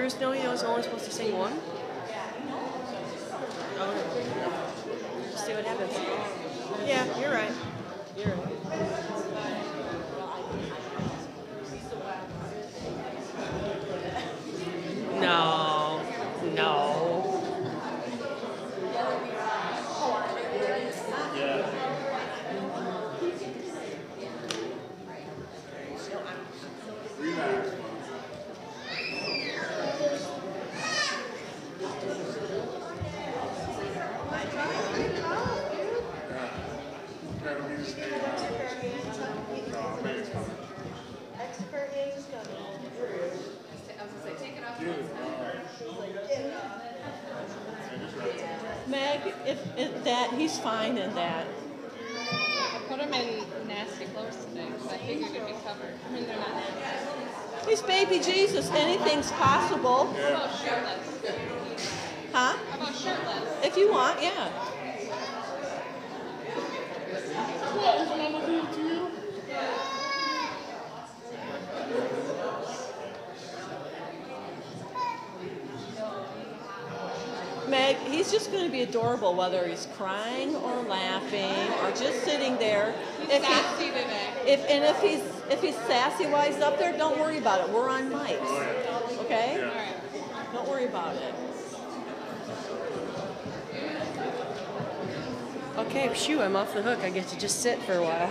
Bruce know he was only supposed to sing one? Okay. Just see what happens. Yeah, you're right. You're right. No, no. Meg, if, fine in that. I put them in nasty clothes today because I figured it'd be covered. I mean, they're not nasty. He's baby Jesus. Anything's possible. How about shirtless? Huh? How about shirtless? If you want, yeah. Meg, he's just going to be adorable whether he's crying or laughing or just sitting there. If he, Sassy today. if and if he's if he's sassy while he's up there, don't worry about it. We're on mics, okay? All right. Don't worry about it. Okay, shoo, I'm off the hook. I get to just sit for a while.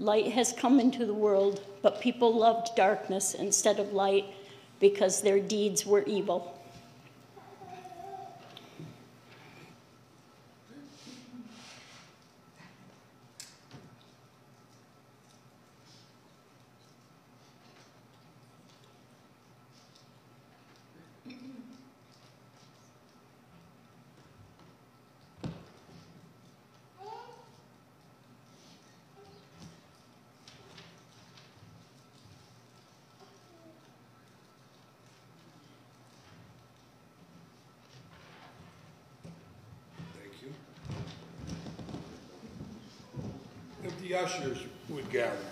Light has come into the world, but people loved darkness instead of light because their deeds were evil. Thank you. If the ushers would gather.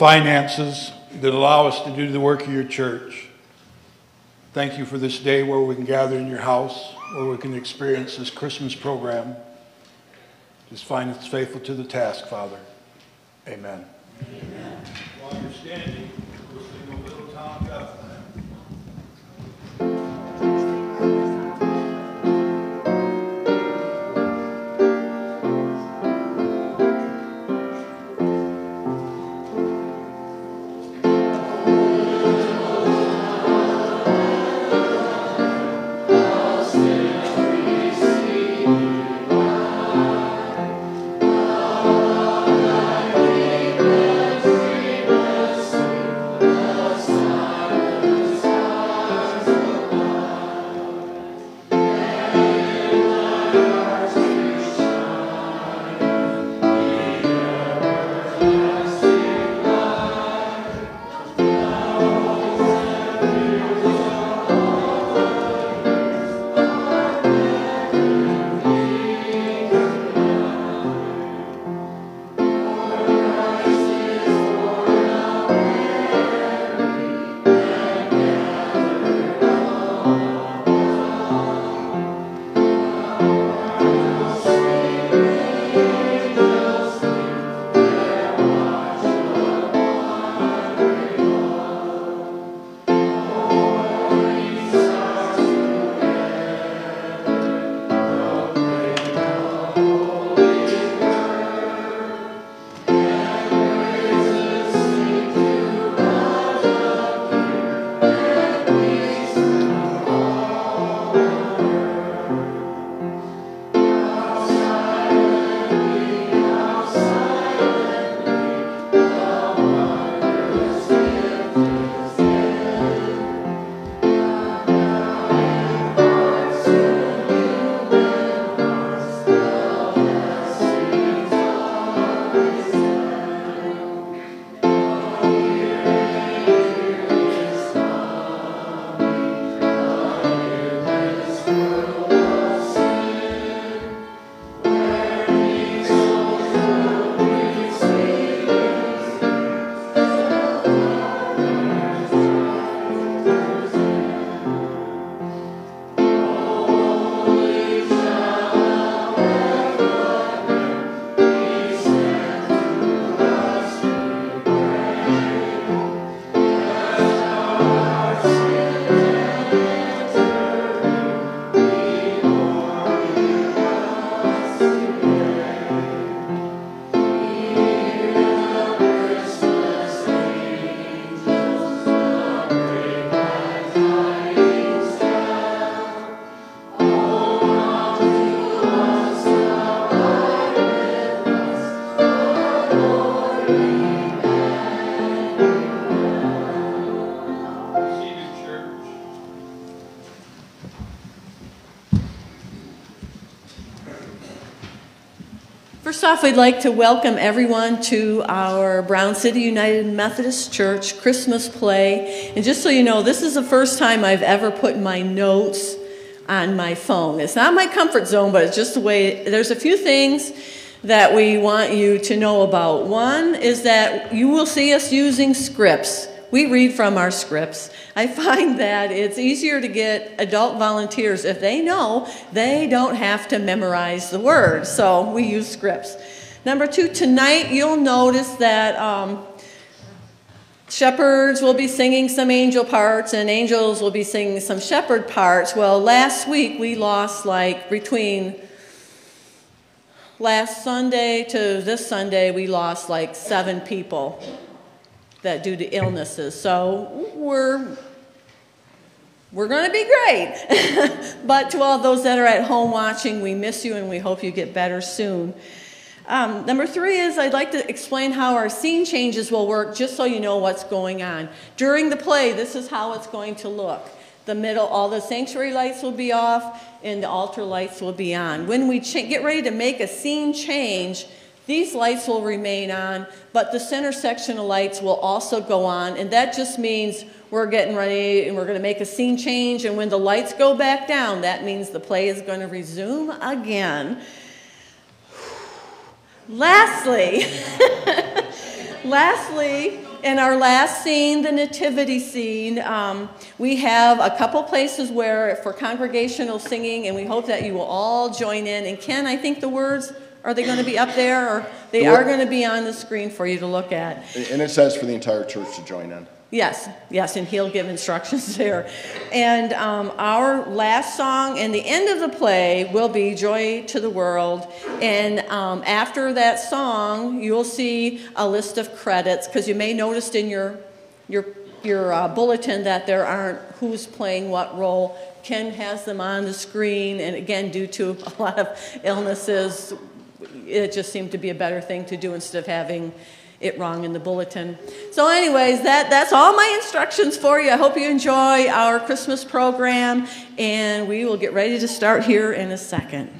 Finances that allow us to do the work of your church. Thank you for this day where we can gather in your house, where we can experience this Christmas program. Just find us faithful to the task, Father. Amen. While you're standing, off, we'd like to welcome everyone to our Brown City United Methodist Church Christmas play. And just so you know, this is the first time I've ever put my notes on my phone. It's not my comfort zone, but it's just the way, there's a few things that we want you to know about. One is that you will see us using scripts. We read from our scripts. I find that it's easier to get adult volunteers if they know they don't have to memorize the words. So we use scripts. Number two, tonight you'll notice that um, shepherds will be singing some angel parts and angels will be singing some shepherd parts. Well, last week we lost like between last Sunday to this Sunday, we lost like seven people that due to illnesses. So we're we're going to be great. but to all those that are at home watching, we miss you and we hope you get better soon. Um, number three is I'd like to explain how our scene changes will work just so you know what's going on. During the play, this is how it's going to look. The middle, all the sanctuary lights will be off and the altar lights will be on. When we get ready to make a scene change, these lights will remain on, but the center section of lights will also go on, and that just means we're getting ready and we're going to make a scene change, and when the lights go back down, that means the play is going to resume again. Lastly, lastly, in our last scene, the nativity scene, um, we have a couple places where for congregational singing, and we hope that you will all join in. And Ken, I think the words are they going to be up there, or they are going to be on the screen for you to look at? And it says for the entire church to join in. Yes, yes, and he'll give instructions there. And um, our last song and the end of the play will be Joy to the World. And um, after that song, you'll see a list of credits because you may notice in your, your, your uh, bulletin that there aren't who's playing what role. Ken has them on the screen, and again, due to a lot of illnesses, it just seemed to be a better thing to do instead of having it wrong in the bulletin. So, anyways, that, that's all my instructions for you. I hope you enjoy our Christmas program, and we will get ready to start here in a second.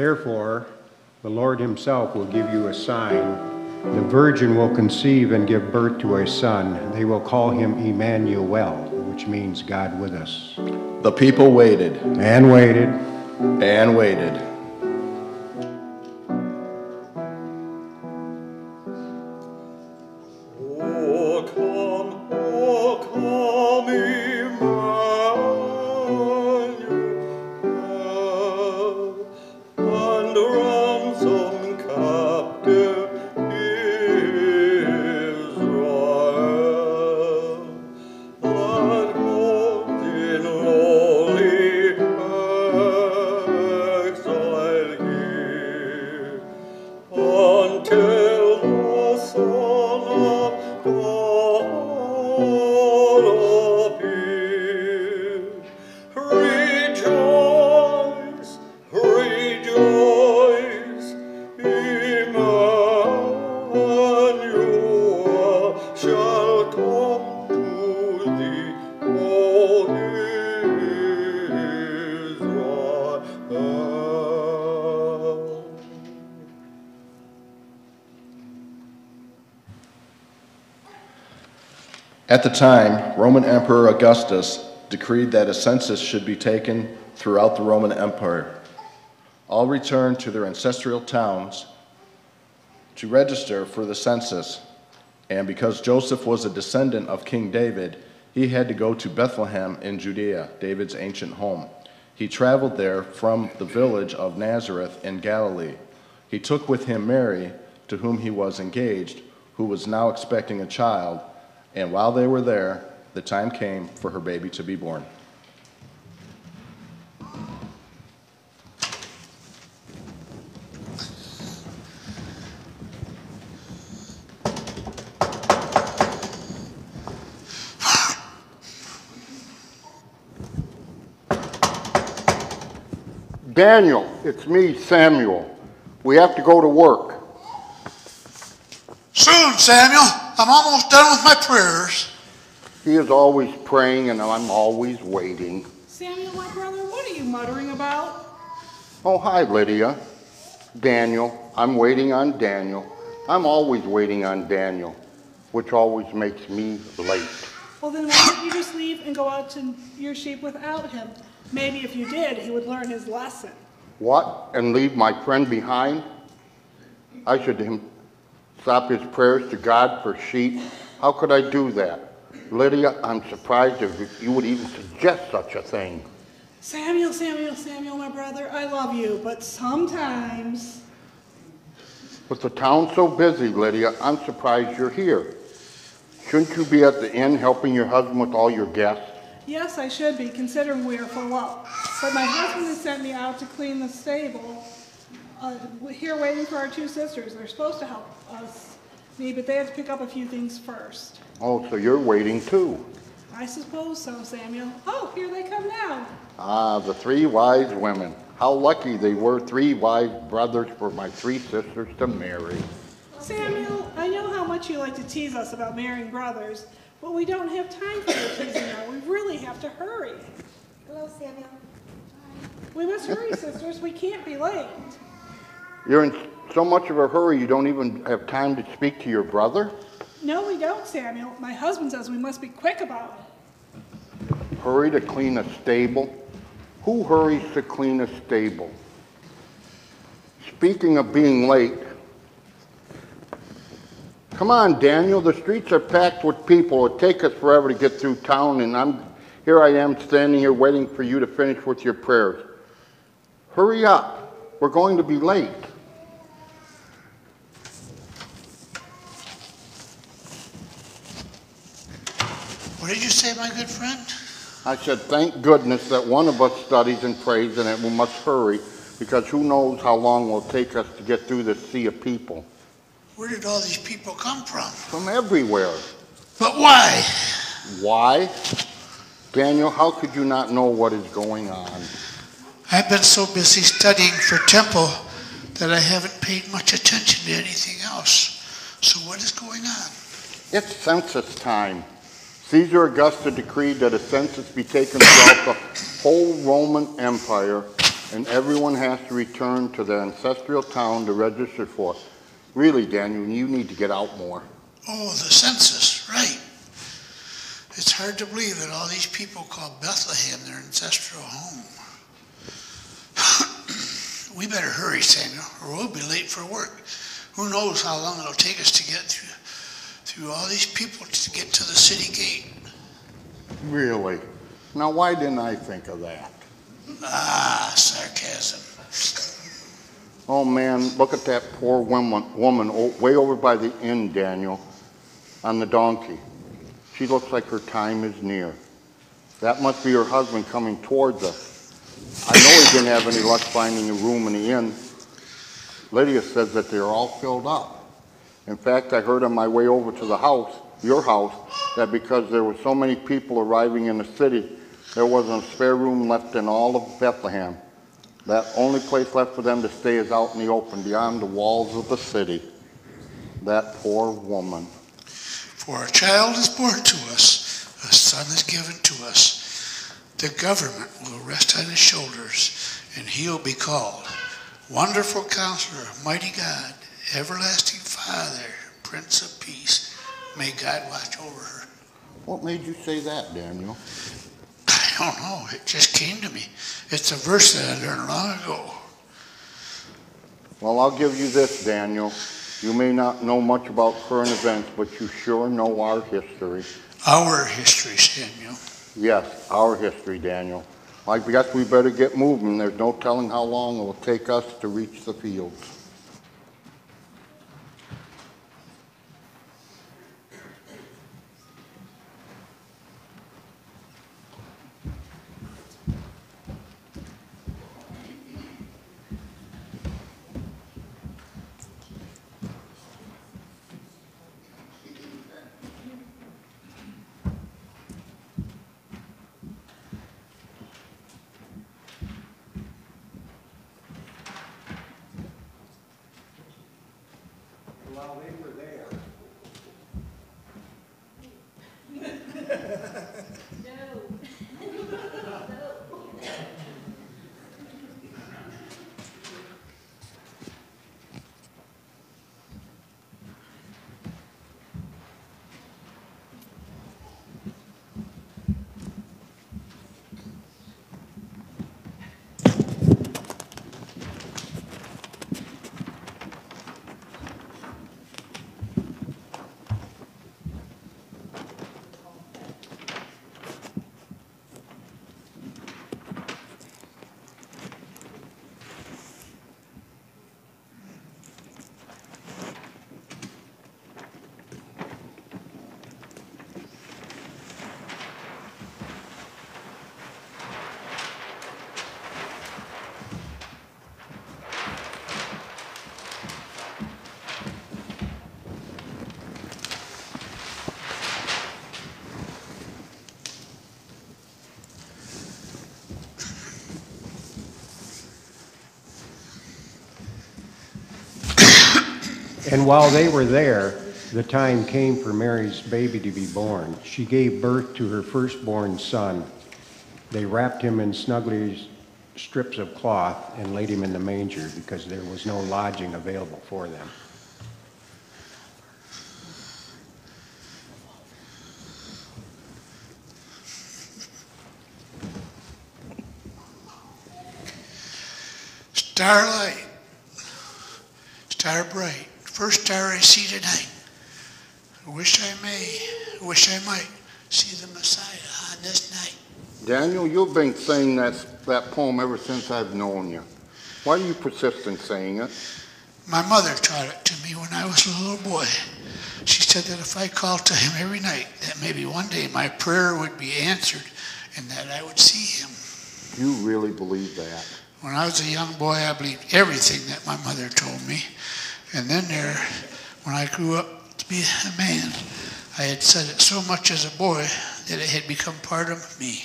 Therefore, the Lord himself will give you a sign. The virgin will conceive and give birth to a son. They will call him Emmanuel, which means God with us. The people waited And waited. and waited. At the time, Roman Emperor Augustus decreed that a census should be taken throughout the Roman Empire. All returned to their ancestral towns to register for the census. And because Joseph was a descendant of King David, he had to go to Bethlehem in Judea, David's ancient home. He traveled there from the village of Nazareth in Galilee. He took with him Mary, to whom he was engaged, who was now expecting a child, and while they were there, the time came for her baby to be born. Daniel, it's me, Samuel. We have to go to work. Soon, Samuel. I'm almost done with my prayers. He is always praying and I'm always waiting. Samuel, my brother, what are you muttering about? Oh, hi, Lydia. Daniel. I'm waiting on Daniel. I'm always waiting on Daniel, which always makes me late. Well, then why don't you just leave and go out to your sheep without him? Maybe if you did, he would learn his lesson. What? And leave my friend behind? I should him stop his prayers to God for sheep? How could I do that? Lydia, I'm surprised if you would even suggest such a thing. Samuel, Samuel, Samuel, my brother, I love you, but sometimes. With the town so busy, Lydia, I'm surprised you're here. Shouldn't you be at the inn helping your husband with all your guests? Yes, I should be, considering we are full up. But my husband has sent me out to clean the stable. Uh, here waiting for our two sisters. They're supposed to help us, me, but they have to pick up a few things first. Oh, so you're waiting too. I suppose so, Samuel. Oh, here they come now. Ah, the three wise women. How lucky they were, three wise brothers for my three sisters to marry. Samuel, I know how much you like to tease us about marrying brothers, but we don't have time for your teasing now. We really have to hurry. Hello, Samuel. We must hurry, sisters. We can't be late. You're in so much of a hurry you don't even have time to speak to your brother? No, we don't, Samuel. My husband says we must be quick about it. Hurry to clean a stable? Who hurries to clean a stable? Speaking of being late, come on, Daniel, the streets are packed with people. It'll take us forever to get through town, and I'm here I am standing here waiting for you to finish with your prayers. Hurry up. We're going to be late. Did you say, my good friend? I said, thank goodness that one of us studies and prays and that we must hurry because who knows how long it will take us to get through this sea of people. Where did all these people come from? From everywhere. But why? Why? Daniel, how could you not know what is going on? I've been so busy studying for temple that I haven't paid much attention to anything else. So what is going on? It's census time. Caesar Augustus decreed that a census be taken throughout the whole Roman Empire, and everyone has to return to their ancestral town to register for. Really, Daniel, you need to get out more. Oh, the census, right. It's hard to believe that all these people call Bethlehem their ancestral home. we better hurry, Samuel, or we'll be late for work. Who knows how long it'll take us to get through through all these people to get to the city gate. Really? Now, why didn't I think of that? Ah, sarcasm. Oh man, look at that poor woman, woman way over by the inn, Daniel, on the donkey. She looks like her time is near. That must be her husband coming towards us. I know he didn't have any luck finding a room in the inn. Lydia says that they're all filled up. In fact, I heard on my way over to the house, your house, that because there were so many people arriving in the city, there wasn't a spare room left in all of Bethlehem. That only place left for them to stay is out in the open, beyond the walls of the city. That poor woman. For a child is born to us, a son is given to us. The government will rest on his shoulders, and he'll be called Wonderful Counselor, Mighty God, Everlasting Father, Prince of Peace. May God watch over her. What made you say that, Daniel? I don't know. It just came to me. It's a verse that I learned long ago. Well, I'll give you this, Daniel. You may not know much about current events, but you sure know our history. Our history, Samuel. Yes, our history, Daniel. I guess we better get moving. There's no telling how long it will take us to reach the fields. And while they were there, the time came for Mary's baby to be born. She gave birth to her firstborn son. They wrapped him in snugly strips of cloth and laid him in the manger because there was no lodging available for them. Starlight, star bright, first star I see tonight. I wish I may, I wish I might see the Messiah on this night. Daniel, you've been saying that, that poem ever since I've known you. Why do you persist in saying it? My mother taught it to me when I was a little boy. She said that if I called to him every night, that maybe one day my prayer would be answered and that I would see him. You really believe that? When I was a young boy, I believed everything that my mother told me. And then there, when I grew up to be a man, I had said it so much as a boy that it had become part of me.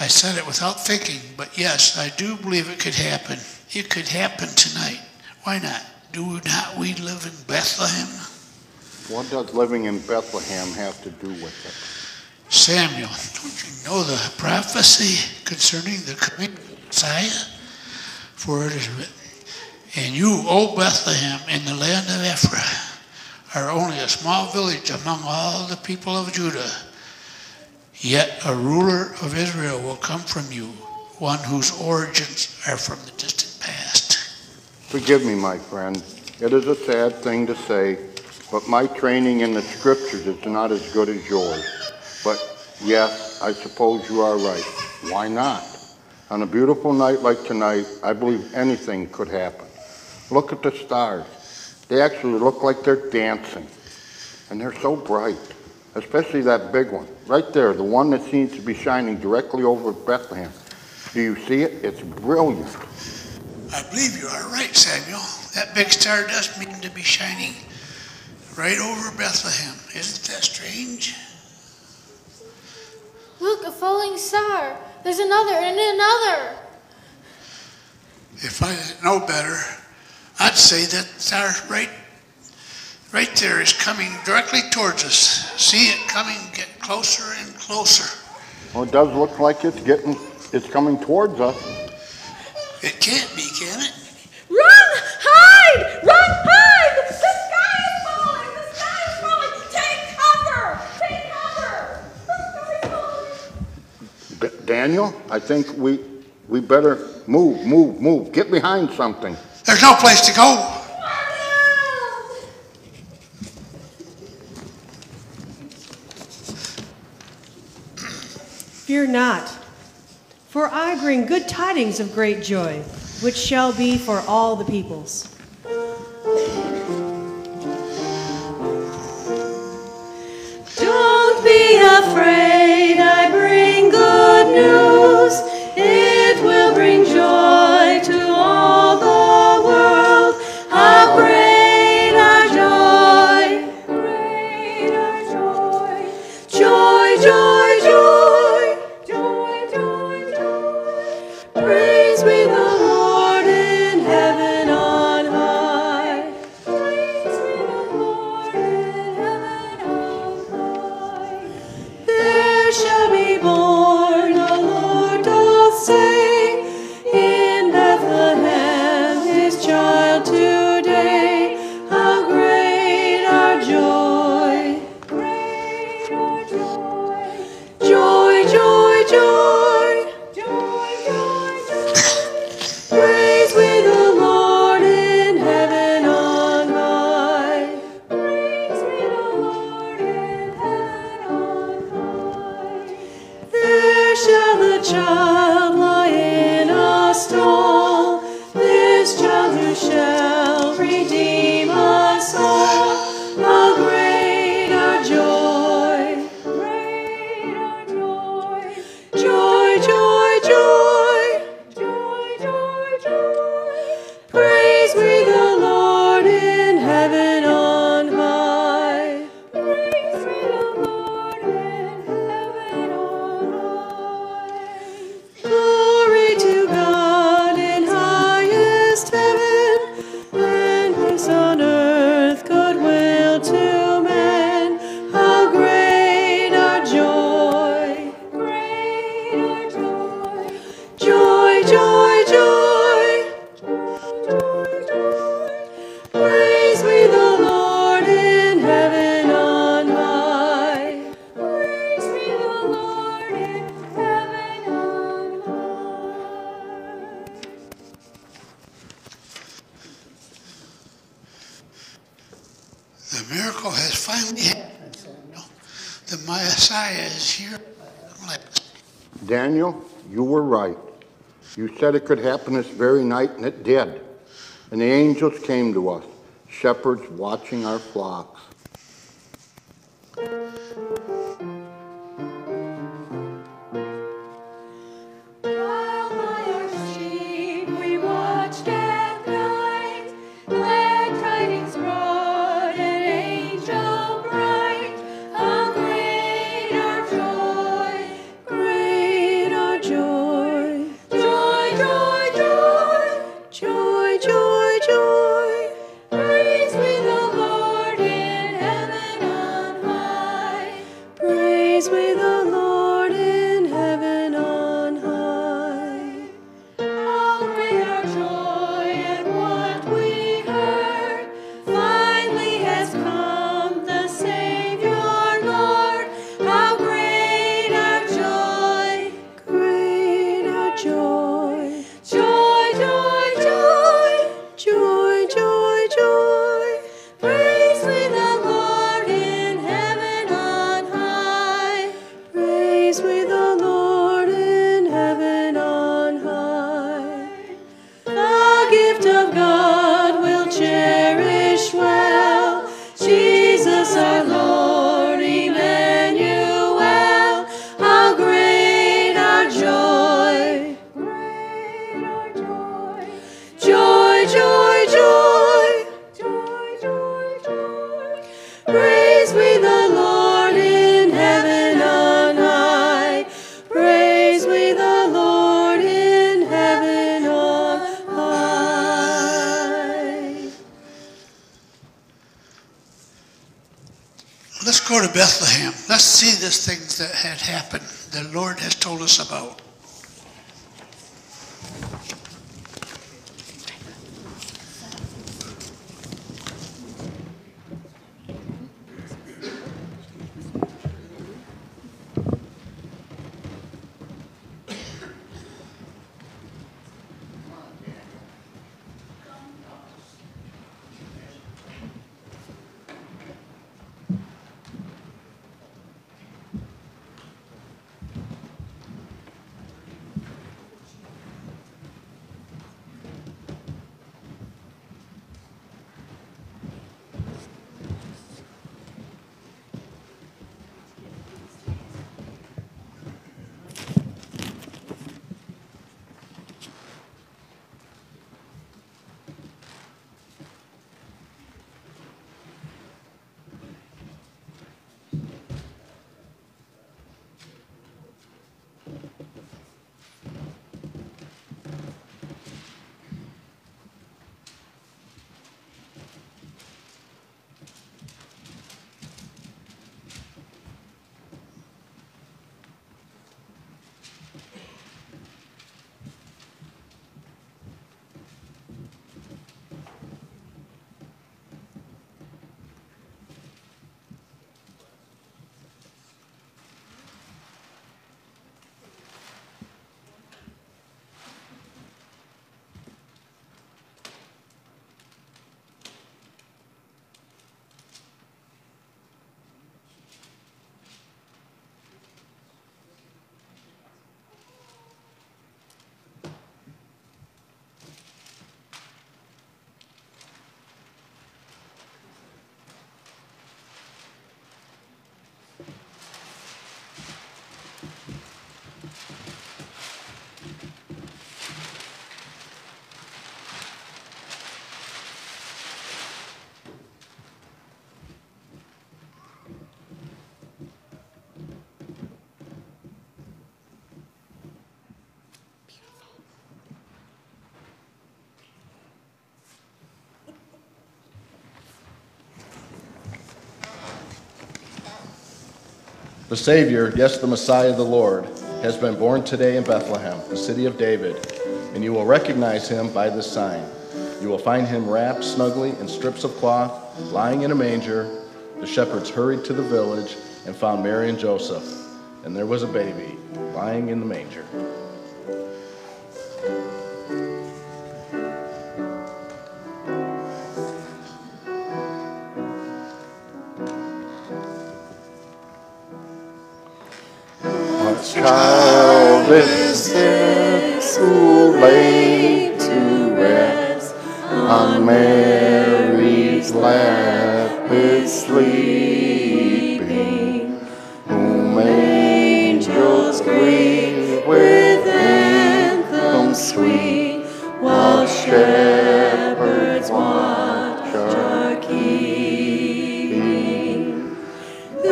I said it without thinking, but yes, I do believe it could happen. It could happen tonight. Why not? Do not we live in Bethlehem? What does living in Bethlehem have to do with it? Samuel, don't you know the prophecy concerning the coming Messiah? For it is written, And you, O Bethlehem, in the land of Ephraim, are only a small village among all the people of Judah. Yet a ruler of Israel will come from you, one whose origins are from the distant past. Forgive me, my friend. It is a sad thing to say, but my training in the scriptures is not as good as yours. But yes, I suppose you are right. Why not? On a beautiful night like tonight, I believe anything could happen. Look at the stars. They actually look like they're dancing. And they're so bright, especially that big one. Right there, the one that seems to be shining directly over Bethlehem. Do you see it? It's brilliant. I believe you are right, Samuel. That big star does mean to be shining right over Bethlehem. Isn't that strange? Look, a falling star. There's another and another. If I didn't know better, I'd say that star right, right there is coming directly towards us. See it coming, get closer and closer. Well, it does look like it's getting, it's coming towards us. It can't be, can it? Run! Hide! Run! Hide! The sky is falling! The sky is falling! Take cover! Take cover! The sky is falling! D- Daniel, I think we, we better move, move, move. Get behind something. There's no place to go. Fear not, for I bring good tidings of great joy, which shall be for all the peoples. Don't be afraid, I bring good news. You said it could happen this very night, and it did. And the angels came to us, shepherds watching our flocks. The Savior, yes, the Messiah, the Lord, has been born today in Bethlehem, the city of David, and you will recognize him by this sign. You will find him wrapped snugly in strips of cloth, lying in a manger. The shepherds hurried to the village and found Mary and Joseph, and there was a baby lying in the manger.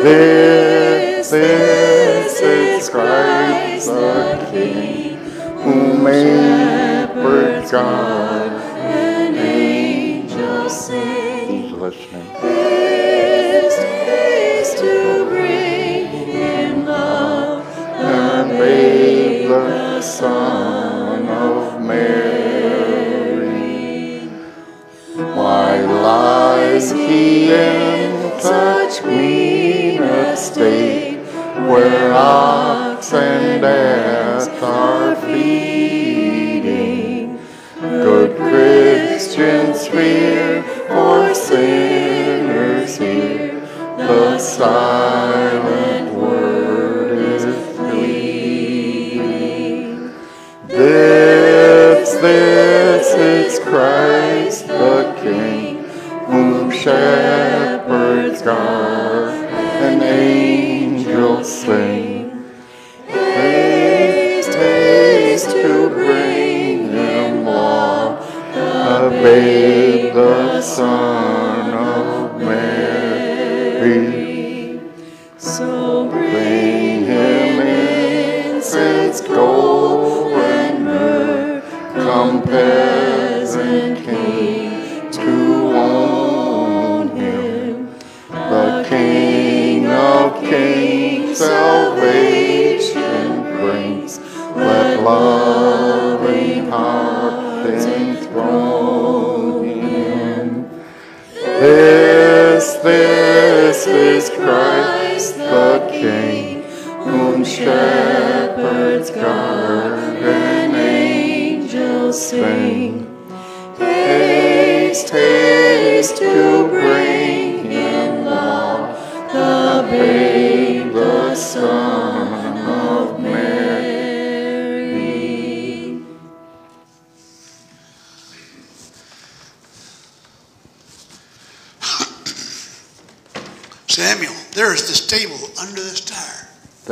This, this is Christ the King, whom shepherds guard and angels sing. Who's listening? This is to bring in love And babe the Son of Mary. Why lies he in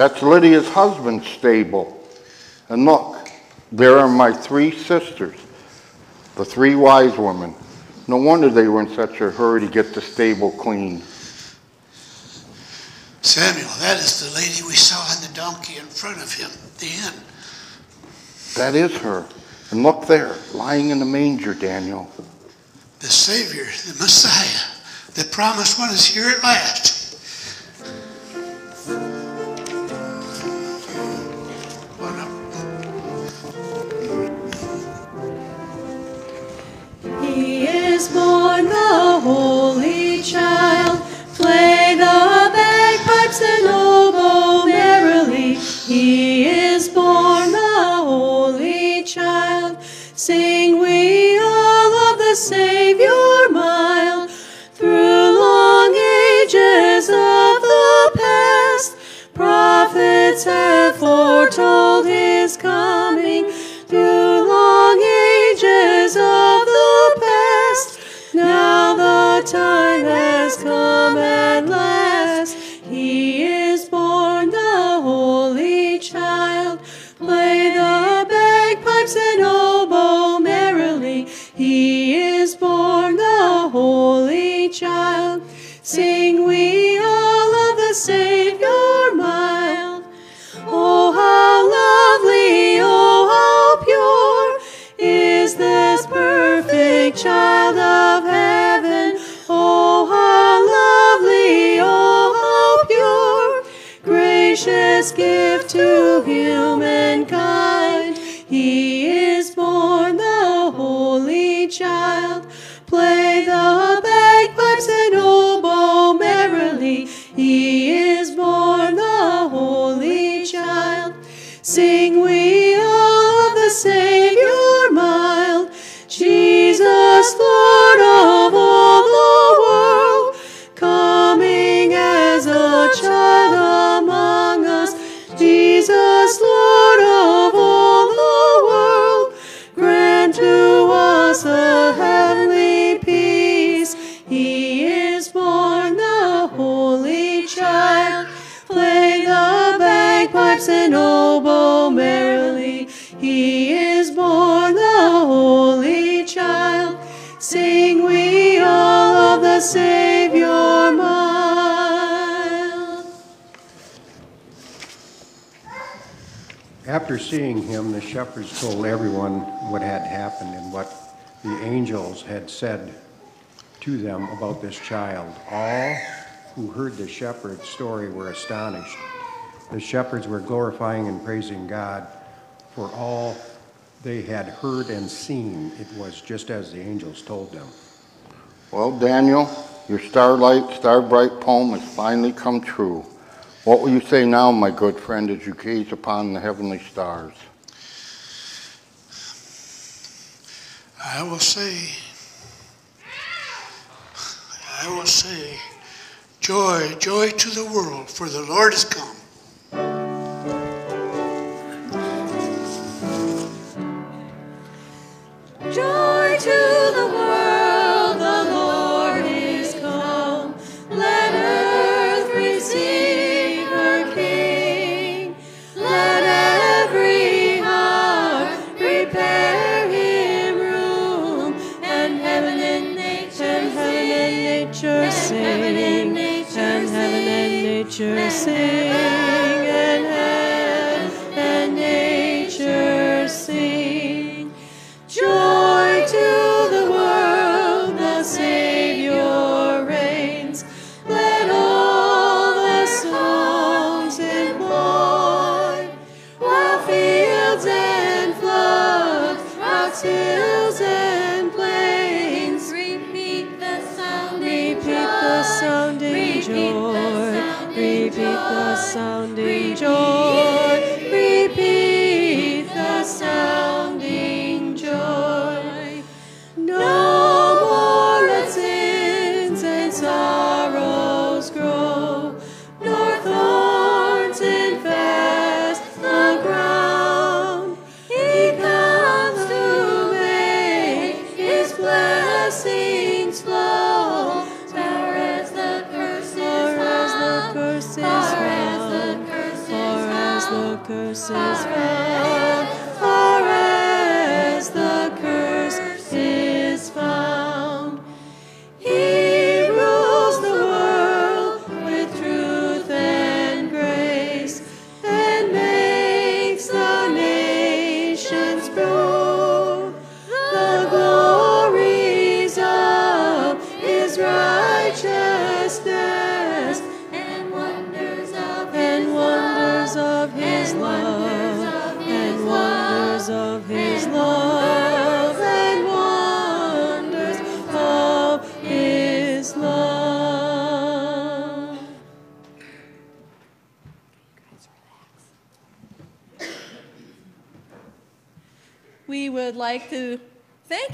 That's Lydia's husband's stable. And look, there are my three sisters, the three wise women. No wonder they were in such a hurry to get the stable clean. Samuel, that is the lady we saw on the donkey in front of him, the inn. That is her. And look there, lying in the manger, Daniel. The Savior, the Messiah, the promised one is here at last. Is born the holy time has come at last. He is born the holy child. Play the bagpipes and oboe merrily. He is born the holy child. Sing we all of the Savior mild. Oh, how lovely, oh, how pure is this perfect child gracious gift to humankind. He is born the holy child. Play the bagpipes and oboe merrily. He is born the holy child. Sing we all of the Savior mild. Jesus, Lord of all seeing him, the shepherds told everyone what had happened and what the angels had said to them about this child. All who heard the shepherd's story were astonished. The shepherds were glorifying and praising God for all they had heard and seen. It was just as the angels told them. Well, Daniel, your starlight, star bright poem has finally come true. What will you say now, my good friend, as you gaze upon the heavenly stars? I will say, I will say, joy, joy to the world, for the Lord is come.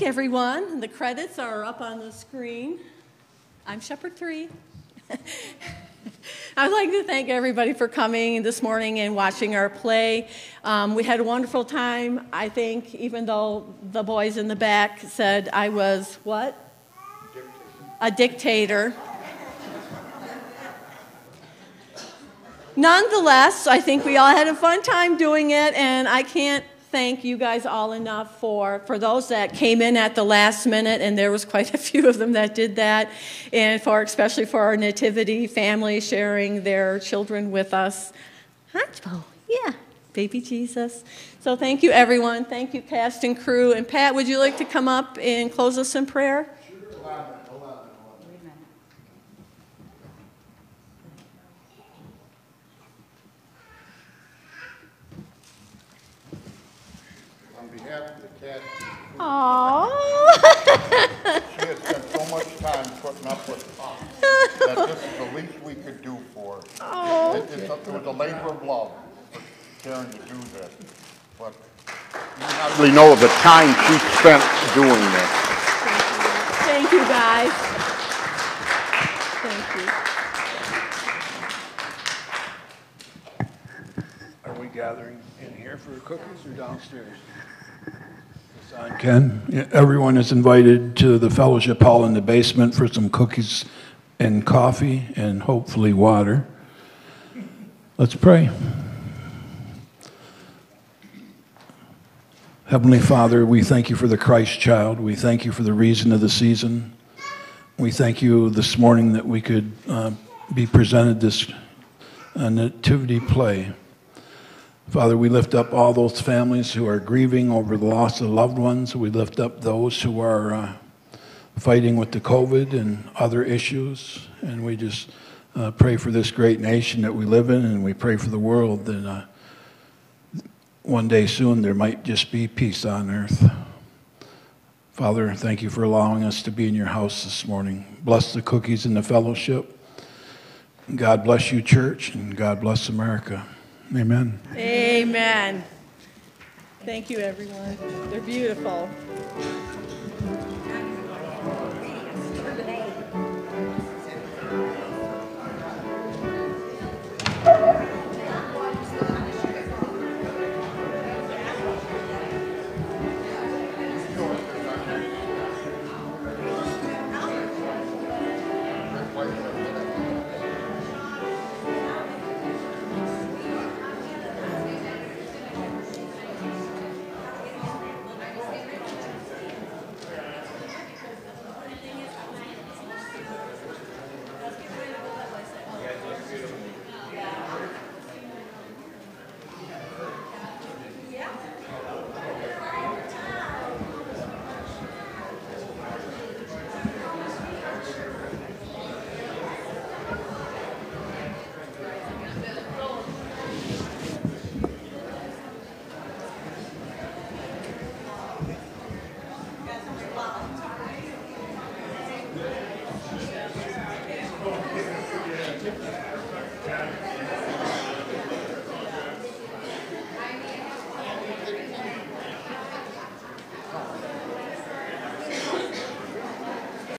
Everyone. The credits are up on the screen. I'm Shepherd 3. I'd like to thank everybody for coming this morning and watching our play. Um, we had a wonderful time. I think, even though the boys in the back said I was what? A dictator. Nonetheless, I think we all had a fun time doing it, and I can't thank you guys all enough for, for those that came in at the last minute, and there was quite a few of them that did that, and for especially for our nativity family sharing their children with us. Hunchbo, yeah, baby Jesus. So thank you, everyone. Thank you, cast and crew. And Pat, would you like to come up and close us in prayer? Behalf of the cat, Aww. she has spent so much time putting up with us that this is the least we could do for her. Oh. It, it's a- it was a labor of love for Karen to do this, but you hardly know the time she spent doing this. Thank you, guys. Thank you. Are we gathering in here for cookies or downstairs? Ken. Everyone is invited to the fellowship hall in the basement for some cookies and coffee and hopefully water. Let's pray. Heavenly Father, we thank you for the Christ child. We thank you for the reason of the season. We thank you this morning that we could uh, be presented this uh, nativity play. Father, we lift up all those families who are grieving over the loss of loved ones. We lift up those who are uh, fighting with the COVID and other issues. And we just uh, pray for this great nation that we live in, and we pray for the world that uh, one day soon there might just be peace on earth. Father, thank you for allowing us to be in your house this morning. Bless the cookies and the fellowship. God bless you, church, and God bless America. Amen. Amen. Thank you, everyone. They're beautiful.